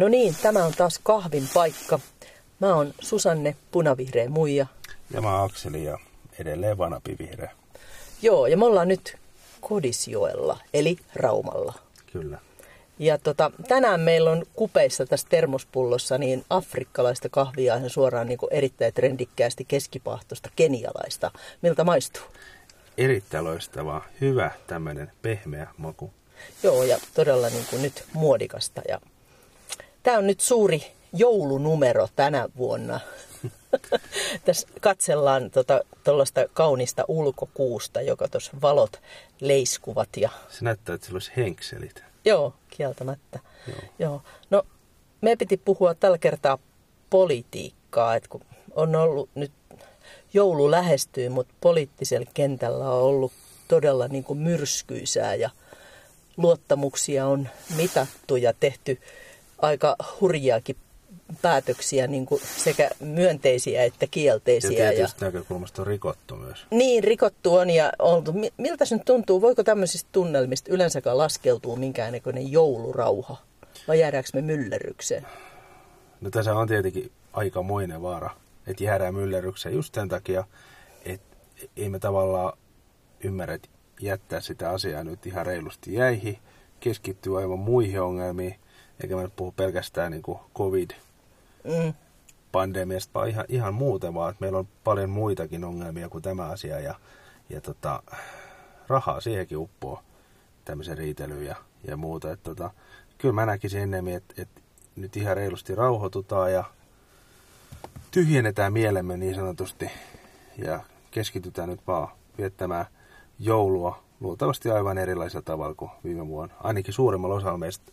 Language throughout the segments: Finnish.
No niin, tämä on taas kahvin paikka. Mä oon Susanne, punavihreä muija. Ja mä Akseli ja edelleen vanapivihreä. Joo, ja me ollaan nyt Kodisjoella, eli Raumalla. Kyllä. Ja tota, tänään meillä on kupeissa tässä termospullossa niin afrikkalaista kahvia ja suoraan niin kuin erittäin trendikkäästi keskipahtosta kenialaista. Miltä maistuu? Erittäin loistavaa. Hyvä tämmöinen pehmeä maku. Joo, ja todella niin kuin nyt muodikasta. Ja... Tämä on nyt suuri joulunumero tänä vuonna. Tässä katsellaan tuollaista tota, kaunista ulkokuusta, joka tuossa valot leiskuvat. Ja... Se näyttää, että sillä olisi henkselit. Joo, kieltämättä. Joo. Joo. No, me piti puhua tällä kertaa politiikkaa, että kun on ollut nyt joulu lähestyy, mutta poliittisella kentällä on ollut todella niin kuin myrskyisää ja luottamuksia on mitattu ja tehty aika hurjiakin päätöksiä, niin kuin sekä myönteisiä että kielteisiä. Ja tietysti ja... näkökulmasta on rikottu myös. Niin, rikottu on ja oltu. Miltä se nyt tuntuu? Voiko tämmöisistä tunnelmista yleensäkään laskeutua minkäännäköinen joulurauha? Vai jäädäänkö me myllerrykseen? No tässä on tietenkin aikamoinen vaara, että jäädään myllerrykseen just sen takia, että ei me tavallaan ymmärrä jättää sitä asiaa nyt ihan reilusti jäihin, keskittyy aivan muihin ongelmiin, eikä me nyt puhu pelkästään niin kuin covid mm. vaan ihan, ihan muuten vaan, että meillä on paljon muitakin ongelmia kuin tämä asia ja, ja tota, rahaa siihenkin uppoo tämmöisen riitelyyn ja, ja muuta. Että tota, kyllä mä näkisin ennemmin, että, että nyt ihan reilusti rauhoitutaan ja tyhjennetään mielemme niin sanotusti ja keskitytään nyt vaan viettämään joulua luultavasti aivan erilaisella tavalla kuin viime vuonna. Ainakin suuremmalla osalla meistä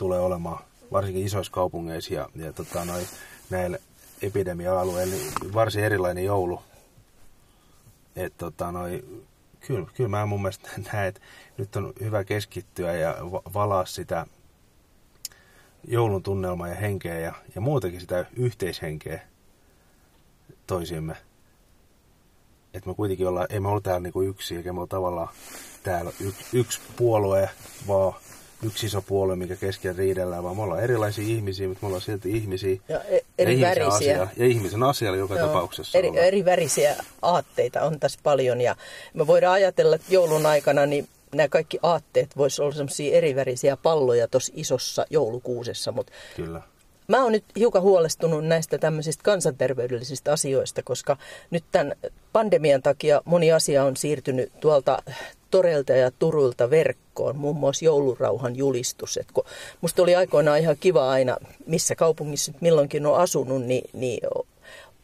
tulee olemaan varsinkin isoissa kaupungeissa ja, ja tota, noi, näillä epidemia-alueilla niin varsin erilainen joulu. Et, tota, noi, kyllä, kyllä mä mun mielestä näen, että nyt on hyvä keskittyä ja valaa sitä joulun tunnelmaa ja henkeä ja, ja muutenkin sitä yhteishenkeä toisiimme. Että me kuitenkin ollaan, ei me olla täällä niinku yksi, eikä me ole tavallaan täällä y, yksi puolue, vaan yksi iso puolue, mikä keskellä riidellään, vaan me ollaan erilaisia ihmisiä, mutta me ollaan silti ihmisiä. Ja e- eri ja värisiä. Asia, ja ihmisen asialla joka Joo, tapauksessa eri, eri värisiä aatteita on tässä paljon ja me voidaan ajatella, että joulun aikana niin nämä kaikki aatteet voisi olla sellaisia erivärisiä palloja tuossa isossa joulukuusessa, mutta Kyllä. Mä oon nyt hiukan huolestunut näistä tämmöisistä kansanterveydellisistä asioista, koska nyt tämän pandemian takia moni asia on siirtynyt tuolta Torelta ja Turulta verkkoon, muun muassa joulurauhan julistus. Et kun musta oli aikoinaan ihan kiva aina, missä kaupungissa milloinkin on asunut, niin, niin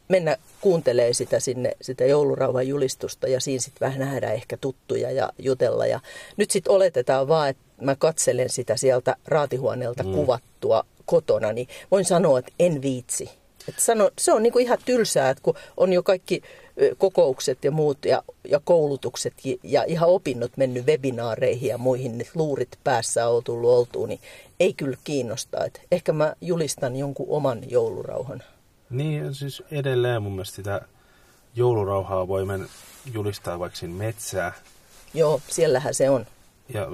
mennä kuuntelee sitä sinne, sitä joulurauhan julistusta ja siinä sitten vähän nähdä ehkä tuttuja ja jutella. Ja nyt sitten oletetaan vaan, että mä katselen sitä sieltä raatihuoneelta mm. kuvattua kotona, niin voin sanoa, että en viitsi. Et sano, se on niinku ihan tylsää, että kun on jo kaikki kokoukset ja muut ja, ja koulutukset ja ihan opinnot mennyt webinaareihin ja muihin, niin luurit päässä on tullut oltuun, niin ei kyllä kiinnosta. Et ehkä mä julistan jonkun oman joulurauhan. Niin, siis edelleen mun mielestä sitä joulurauhaa voi mennä julistaa vaikka siinä metsää. Joo, siellähän se on. Ja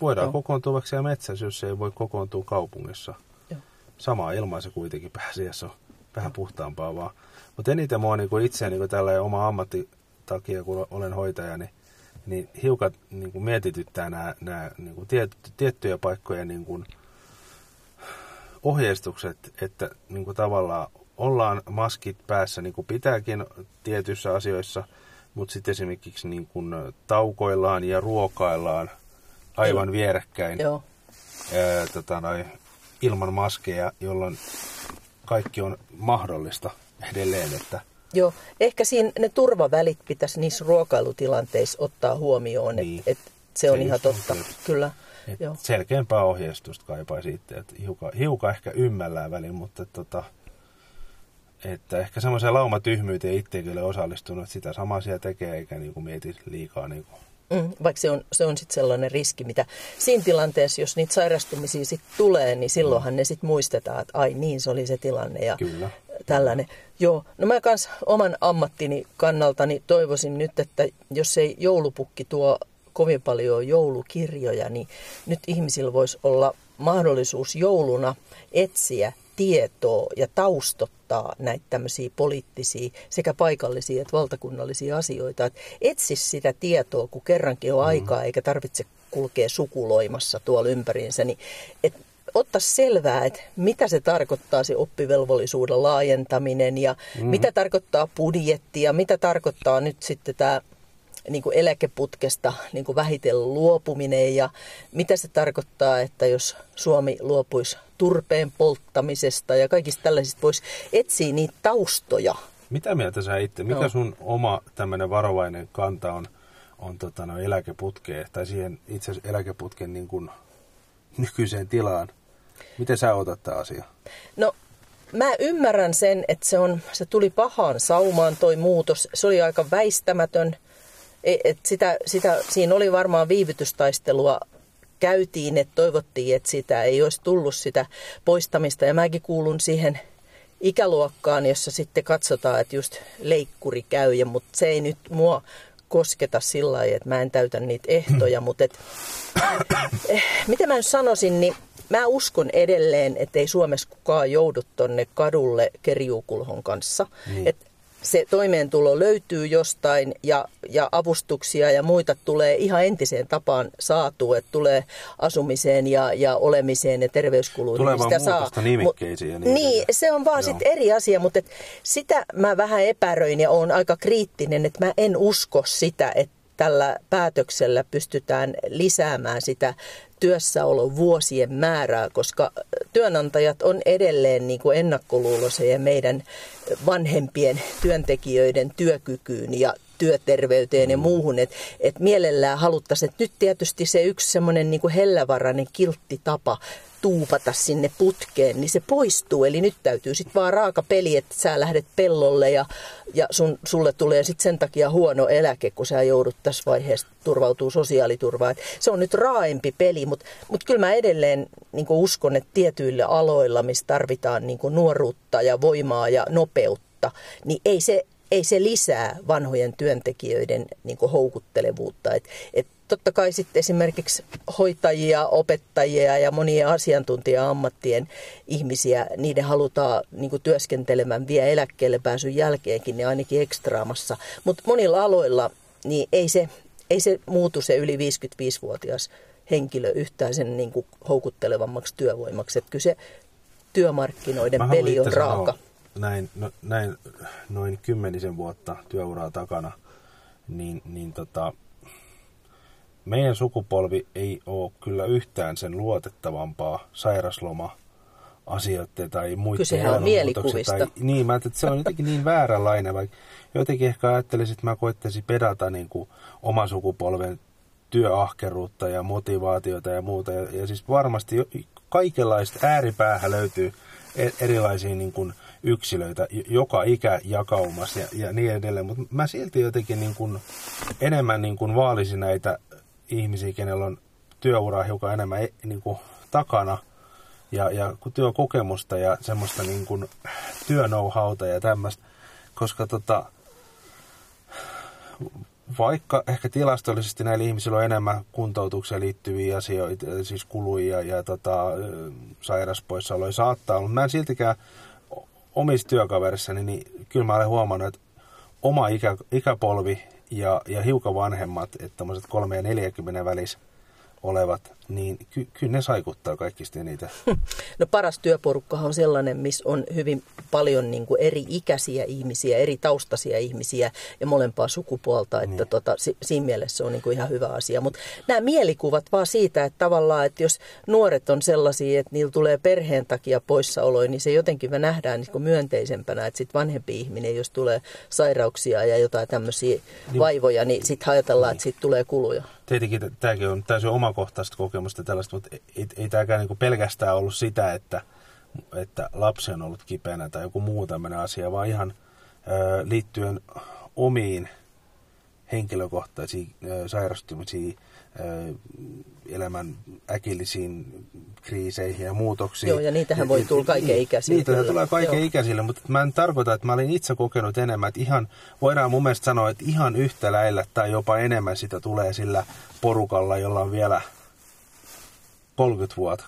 voidaan Joo. kokoontua vaikka siellä metsässä, jos ei voi kokoontua kaupungissa. Joo. Sama ilma se kuitenkin pääsiässä on vähän puhtaampaa vaan. Mutta eniten mua niin itse niin tällä oma ammatti takia, kun olen hoitaja, niin, niin hiukan niin kuin mietityttää nämä, nämä niin kuin tiet, tiettyjä paikkoja niin kuin ohjeistukset, että niin kuin tavallaan ollaan maskit päässä niin kuin pitääkin tietyissä asioissa, mutta sitten esimerkiksi niin kuin taukoillaan ja ruokaillaan aivan vierekkäin Joo. Ää, tota, noi, ilman maskeja, jolloin kaikki on mahdollista edelleen. Että... Joo, ehkä siinä ne turvavälit pitäisi niissä ruokailutilanteissa ottaa huomioon, niin. että et se on se ihan totta, on kyllä. Et Joo. Selkeämpää ohjeistusta kaipaisi itse, että hiukan, hiukan ehkä ymmällään välin, mutta tota, että ehkä semmoiseen laumatyhmyyteen itse kyllä osallistunut, että sitä samaa siellä tekee eikä niin kuin mieti liikaa niin kuin Mm, vaikka se on, se on sitten sellainen riski, mitä siinä tilanteessa, jos niitä sairastumisia sitten tulee, niin silloinhan mm. ne sitten muistetaan, että ai niin, se oli se tilanne ja Kyllä. tällainen. Joo, no mä kans oman ammattini kannaltani toivoisin nyt, että jos ei joulupukki tuo kovin paljon joulukirjoja, niin nyt ihmisillä voisi olla mahdollisuus jouluna etsiä tietoa ja taustottaa näitä tämmöisiä poliittisia sekä paikallisia että valtakunnallisia asioita. Et etsi sitä tietoa, kun kerrankin on mm. aikaa eikä tarvitse kulkea sukuloimassa tuolla ympäriinsä. Niin, et ottaa selvää, että mitä se tarkoittaa se oppivelvollisuuden laajentaminen ja mm. mitä tarkoittaa budjetti ja mitä tarkoittaa nyt sitten tämä niin kuin eläkeputkesta niin kuin vähitellen luopuminen ja mitä se tarkoittaa, että jos Suomi luopuisi turpeen polttamisesta ja kaikista tällaisista voisi etsiä niitä taustoja. Mitä mieltä sä itse, mikä no. sun oma tämmöinen varovainen kanta on, on tota, no, eläkeputkeen tai siihen itse eläkeputken niin kuin nykyiseen tilaan? Miten sä otat tämä asia? No mä ymmärrän sen, että se, on, se tuli pahaan saumaan toi muutos. Se oli aika väistämätön. E, et sitä, sitä, siinä oli varmaan viivytystaistelua käytiin, että toivottiin, että sitä ei olisi tullut sitä poistamista. Ja mäkin kuulun siihen ikäluokkaan, jossa sitten katsotaan, että just leikkuri käy, mutta se ei nyt mua kosketa sillä lailla, että mä en täytä niitä ehtoja, mutta et, eh, mitä mä nyt sanoisin, niin mä uskon edelleen, että ei Suomessa kukaan joudu tonne kadulle kerjuukulhon kanssa. Niin. Et se toimeentulo löytyy jostain ja, ja avustuksia ja muita tulee ihan entiseen tapaan saatu, että tulee asumiseen ja, ja olemiseen ja terveyskuluihin. Tulee vaan saa. nimikkeisiin. ja niin, niin se on vaan sitten eri asia, mutta et sitä mä vähän epäröin ja olen aika kriittinen, että mä en usko sitä, että tällä päätöksellä pystytään lisäämään sitä työssäolon vuosien määrää, koska työnantajat on edelleen niin kuin ennakkoluuloisia meidän vanhempien työntekijöiden työkykyyn ja työterveyteen ja mm. muuhun, että et mielellään haluttaisiin, että nyt tietysti se yksi semmoinen niin hellävarainen kilttitapa tuupata sinne putkeen, niin se poistuu. Eli nyt täytyy sitten vaan raaka peli, että sä lähdet pellolle ja, ja sun, sulle tulee sitten sen takia huono eläke, kun sä joudut tässä vaiheessa turvautuu sosiaaliturvaan. Se on nyt raaempi peli, mutta mut kyllä mä edelleen niin uskon, että tietyillä aloilla, missä tarvitaan niin nuoruutta ja voimaa ja nopeutta, niin ei se, ei se lisää vanhojen työntekijöiden niin houkuttelevuutta. Et, et totta kai sitten esimerkiksi hoitajia, opettajia ja monia asiantuntija-ammattien ihmisiä, niiden halutaan niin kuin työskentelemään vielä eläkkeelle pääsyn jälkeenkin, niin ainakin ekstraamassa. Mutta monilla aloilla niin ei se, ei se muutu se yli 55-vuotias henkilö yhtään sen niin kuin houkuttelevammaksi työvoimaksi. Että kyllä se työmarkkinoiden Mä peli on raaka. Näin, no, näin noin kymmenisen vuotta työuraa takana, niin, niin tota, meidän sukupolvi ei ole kyllä yhtään sen luotettavampaa sairasloma asioiden tai muiden Kysehän on mielikuvista. Tai, niin, mä että se on jotenkin niin vääränlainen, vaikka jotenkin ehkä ajattelisin, että mä koettaisin pedata niin kuin oman sukupolven työahkeruutta ja motivaatiota ja muuta. Ja, ja siis varmasti kaikenlaista ääripäähän löytyy e-, erilaisia niin kuin yksilöitä joka ikä jakaumassa ja, ja niin edelleen. Mutta mä silti jotenkin niin kuin enemmän niin kuin vaalisin näitä ihmisiä, kenellä on työuraa hiukan enemmän e, niin kuin, takana ja, ja työkokemusta ja semmoista niin kuin, työnouhauta ja tämmöistä, koska tota, vaikka ehkä tilastollisesti näillä ihmisillä on enemmän kuntoutukseen liittyviä asioita, siis kuluja ja tota, sairaspoissaoloja saattaa olla, mutta mä en siltikään omissa työkaverissani, niin kyllä mä olen huomannut, että oma ikä, ikäpolvi ja, ja hiukan vanhemmat, että tämmöiset 3 ja 40 välissä olevat, niin ky- kyllä ne saikuttaa kaikista niitä. No paras työporukkahan on sellainen, missä on hyvin paljon niin kuin eri ikäisiä ihmisiä, eri taustaisia ihmisiä ja molempaa sukupuolta, että niin. tota, si- siinä mielessä se on niin kuin ihan hyvä asia. Mutta nämä mielikuvat vaan siitä, että tavallaan, että jos nuoret on sellaisia, että niillä tulee perheen takia poissaoloja, niin se jotenkin me nähdään niin kuin myönteisempänä, että sitten vanhempi ihminen, jos tulee sairauksia ja jotain tämmöisiä niin. vaivoja, niin sitten ajatellaan, niin. että siitä tulee kuluja tietenkin tämäkin on täysin omakohtaista kokemusta tällaista, mutta ei, ei tämäkään niin pelkästään ollut sitä, että, että lapsi on ollut kipeänä tai joku muu tämmöinen asia, vaan ihan ö, liittyen omiin henkilökohtaisiin ö, sairastumisiin, elämän äkillisiin kriiseihin ja muutoksiin. Joo, ja niitähän voi tulla kaiken ikäisille. Niitä tulee kaiken ikäisille, mutta mä en tarkoita, että mä olin itse kokenut enemmän, että ihan, voidaan mun mielestä sanoa, että ihan yhtä lailla tai jopa enemmän sitä tulee sillä porukalla, jolla on vielä 30 vuotta,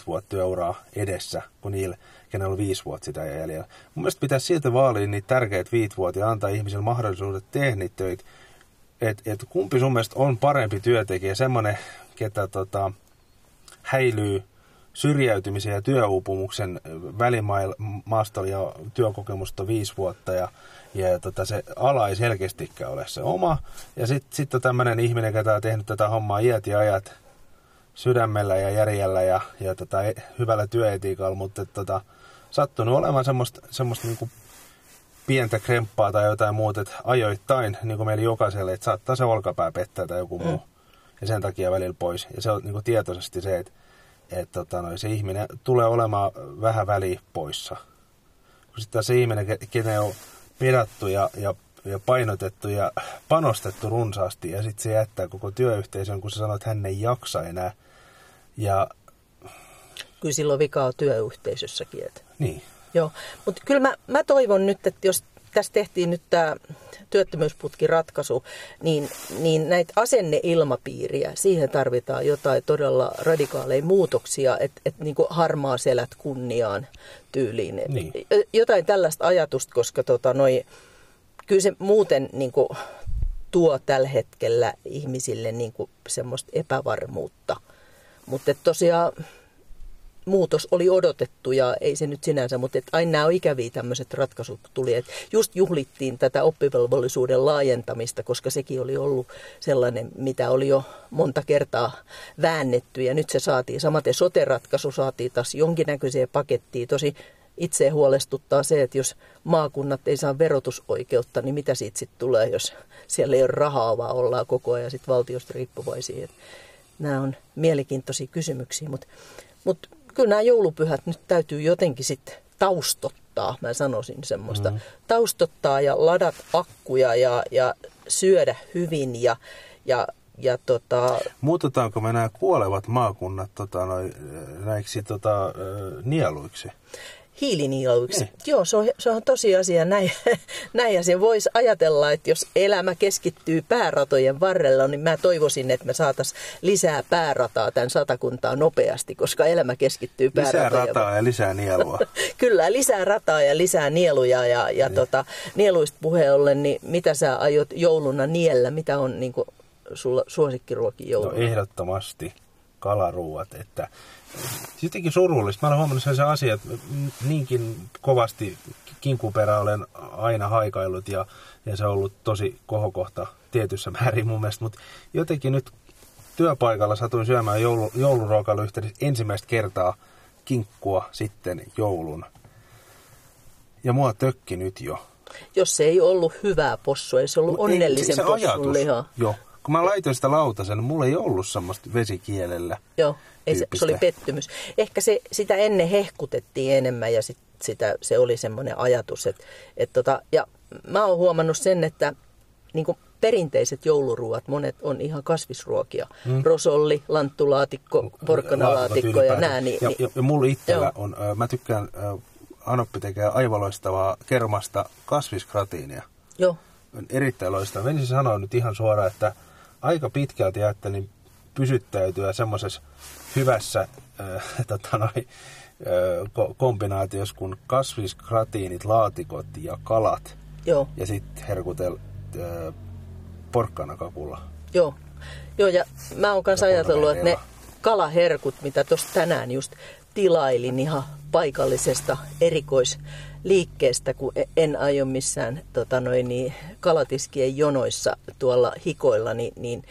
2-30 vuotta työuraa edessä, kun niillä, kenellä on 5 vuotta sitä jäljellä. Mun mielestä pitäisi silti vaalia niitä tärkeitä viit vuotta ja antaa ihmisille mahdollisuudet tehdä niitä töitä. Että et kumpi sun mielestä on parempi työntekijä, semmoinen, ketä tota, häilyy syrjäytymisen ja työuupumuksen välimaastolla ja työkokemusta viisi vuotta ja, ja tota, se ala ei selkeästikään ole se oma. Ja sitten sit on tämmöinen ihminen, joka on tehnyt tätä hommaa iät ja ajat sydämellä ja järjellä ja, ja tota, e, hyvällä työetiikalla, mutta tota, sattunut olemaan semmoista, semmoista niinku pientä kremppaa tai jotain muuta, että ajoittain, niin kuin meillä jokaiselle, että saattaa se olkapää pettää tai joku muu. Mm. Ja sen takia välillä pois. Ja se on niin kuin tietoisesti se, että, että tota, no, se ihminen tulee olemaan vähän väliä poissa. Kun sitten se ihminen, kenen on pidetty ja, ja, ja painotettu ja panostettu runsaasti, ja sitten se jättää koko työyhteisön, kun se sanoo, että hän ei jaksa enää. Ja... Kyllä silloin vikaa työyhteisössäkin. Että... Niin. Joo, mutta kyllä mä, mä toivon nyt, että jos tässä tehtiin nyt tämä työttömyysputki-ratkaisu, niin, niin näitä asenneilmapiiriä, siihen tarvitaan jotain todella radikaaleja muutoksia, että et niin harmaa selät kunniaan tyyliin. Niin. Jotain tällaista ajatusta, koska tota, noi, kyllä se muuten niin kuin, tuo tällä hetkellä ihmisille niin kuin, semmoista epävarmuutta. Mutta tosiaan muutos oli odotettu ja ei se nyt sinänsä, mutta et aina nämä on ikäviä tämmöiset ratkaisut tuli. Et just juhlittiin tätä oppivelvollisuuden laajentamista, koska sekin oli ollut sellainen, mitä oli jo monta kertaa väännetty ja nyt se saatiin. Samaten sote-ratkaisu saatiin taas jonkinnäköiseen pakettiin. Tosi itse huolestuttaa se, että jos maakunnat ei saa verotusoikeutta, niin mitä siitä sitten tulee, jos siellä ei ole rahaa, vaan ollaan koko ajan sitten valtiosta riippuvaisia. Et nämä on mielenkiintoisia kysymyksiä, mutta mut kyllä nämä joulupyhät nyt täytyy jotenkin sitten taustottaa, mä sanoisin semmoista. Mm. Taustottaa ja ladat akkuja ja, ja syödä hyvin ja, ja ja tota... Muutetaanko me nämä kuolevat maakunnat tota, noi, näiksi tota, nieluiksi? Hiilinieluiksi. Niin. Joo, se on, se on tosiasia. Näin, näin ja sen voisi ajatella, että jos elämä keskittyy pääratojen varrella, niin mä toivoisin, että me saataisiin lisää päärataa tämän satakuntaa nopeasti, koska elämä keskittyy pääratojen Lisää rataa ja lisää nielua. Kyllä, lisää rataa ja lisää nieluja. Ja, ja niin. tota, nieluista puheen ollen, niin mitä sä aiot jouluna niellä? Mitä on niin kuin, sulla suosikkiruoki jouluna? No ehdottomasti kalaruuat, että jotenkin surullista. Mä olen huomannut sen asia, että niinkin kovasti kinkuperä olen aina haikaillut ja, ja se on ollut tosi kohokohta tietyssä määrin mun mielestä, mutta jotenkin nyt työpaikalla satuin syömään joulu, jouluruokailu ensimmäistä kertaa kinkkua sitten joulun. Ja mua tökki nyt jo. Jos se ei ollut hyvää possua, ei se ollut Mut onnellisen se, se possun liha. Joo. Kun mä laitoin sitä lautasen, niin mulla ei ollut semmoista vesikielellä. Joo. Ei se, se oli pettymys. Ehkä se, sitä ennen hehkutettiin enemmän ja sit, sitä, se oli semmoinen ajatus. Et, et tota, ja mä oon huomannut sen, että niin perinteiset jouluruuat, monet on ihan kasvisruokia. Hmm. Rosolli, lanttulaatikko, porkkanalaatikko ja nää. Niin, ja, ja, ja mulla itsellä joo. on, mä tykkään, Anoppi tekee aivoloistavaa kermasta kasviskratiinia. Joo. Erittäin loistavaa. Venisin sanoa nyt ihan suoraan, että aika pitkälti ajattelin pysyttäytyä semmoisessa hyvässä äh, tota noi, äh, kombinaatiossa kuin kasviskratiinit, laatikot ja kalat. Joo. Ja sitten herkutel äh, porkkanakakulla. Joo. Joo, ja mä oon kanssa ajatellut, että ne kalaherkut, mitä tuossa tänään just tilailin ihan paikallisesta erikoisliikkeestä, kun e- en aio missään tota noin, niin, kalatiskien jonoissa tuolla hikoilla, niin, niin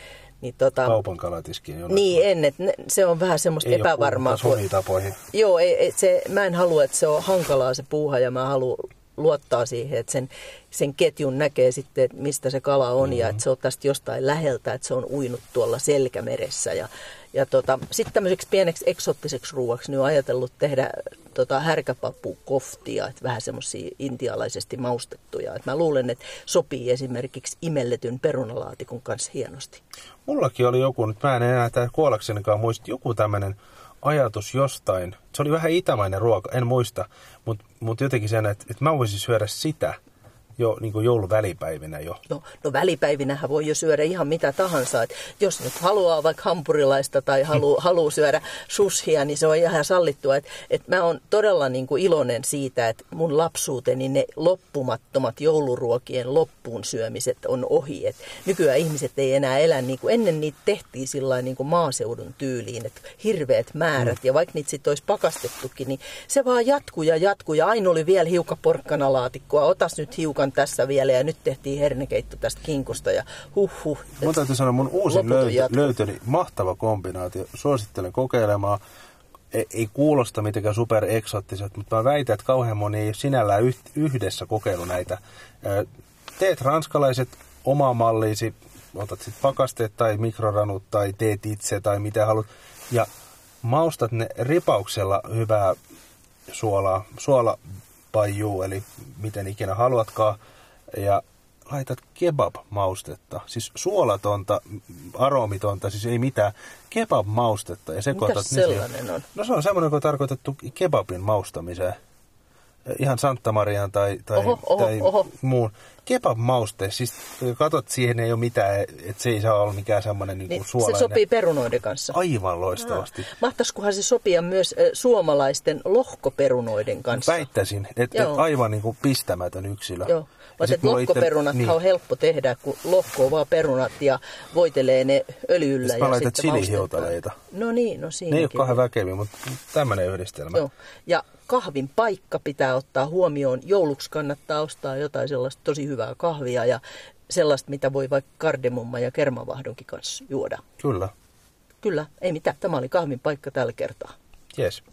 niin tota, Kaupan kalatiskien jonoissa. Niin, en, että se on vähän semmoista ei epävarmaa. Ei tapoihin. Joo, ei, ei, se, mä en halua, että se on hankalaa se puuha ja mä haluan luottaa siihen, että sen, sen ketjun näkee sitten, että mistä se kala on mm-hmm. ja että se on tästä jostain läheltä, että se on uinut tuolla selkämeressä. Ja, ja tota, sitten tämmöiseksi pieneksi eksottiseksi ruuaksi niin on ajatellut tehdä tota, härkäpapukoftia, että vähän semmoisia intialaisesti maustettuja. Et mä luulen, että sopii esimerkiksi imelletyn perunalaatikon kanssa hienosti. Mullakin oli joku, nyt mä en enää tämä kuollaksenikaan muista, joku tämmöinen ajatus jostain. Se oli vähän itämainen ruoka, en muista, mutta mut jotenkin sen, että, että mä voisin syödä sitä. Jo niin kuin jouluvälipäivinä jo. No, no välipäivinähän voi jo syödä ihan mitä tahansa. Et jos nyt haluaa vaikka hampurilaista tai halu, haluaa syödä sushia, niin se on ihan sallittua. Et, et mä oon todella niin kuin iloinen siitä, että mun lapsuuteni ne loppumattomat jouluruokien loppuun syömiset on ohi. Et nykyään ihmiset ei enää elä niin kuin ennen niitä tehtiin sillä niin kuin maaseudun tyyliin, että hirveät määrät. Mm. Ja vaikka niitä sitten olisi pakastettukin, niin se vaan jatkuu ja jatkuu. Ja aina oli vielä hiukan porkkanalaatikkoa, otas nyt hiukan tässä vielä. Ja nyt tehtiin hernekeitto tästä kinkusta ja huh huh. Mun täytyy sanoa, mun uusin löytö, löytöni, mahtava kombinaatio. Suosittelen kokeilemaan. Ei, ei kuulosta mitenkään super eksoottiset, mutta mä väitän, että kauhean moni ei sinällään yhdessä kokeilu näitä. Teet ranskalaiset omaa malliisi, otat sitten pakasteet tai mikroranut tai teet itse tai mitä haluat. Ja maustat ne ripauksella hyvää suolaa, suolapajuu, eli miten ikinä haluatkaan. Ja laitat kebab-maustetta, siis suolatonta, aromitonta, siis ei mitään, kebab-maustetta. Ja sekoitat Mitäs sellainen on? No se on semmoinen, joka on tarkoitettu kebabin maustamiseen ihan Santa Marian tai, tai, oho, oho, tai oho. muun. Kebab-mauste, siis katot siihen ei ole mitään, että se ei saa olla mikään semmoinen niin niin suolainen. Se sopii perunoiden kanssa. Aivan loistavasti. Ah. Mahtaisikohan se sopia myös suomalaisten lohkoperunoiden kanssa? Väittäisin, että et aivan niin kuin pistämätön yksilö. Joo. Että lohkoperunat niin. on helppo tehdä, kun lohko on vaan perunat ja voitelee ne öljyllä. Sitten ja laitat chilihiutaleita. No niin, no siinä. Ne ei ole kauhean väkeviä, mutta tämmöinen yhdistelmä. Joo. Ja kahvin paikka pitää ottaa huomioon. Jouluksi kannattaa ostaa jotain sellaista tosi hyvää kahvia ja sellaista, mitä voi vaikka kardemumma ja kermavahdonkin kanssa juoda. Kyllä. Kyllä, ei mitään. Tämä oli kahvin paikka tällä kertaa. Yes.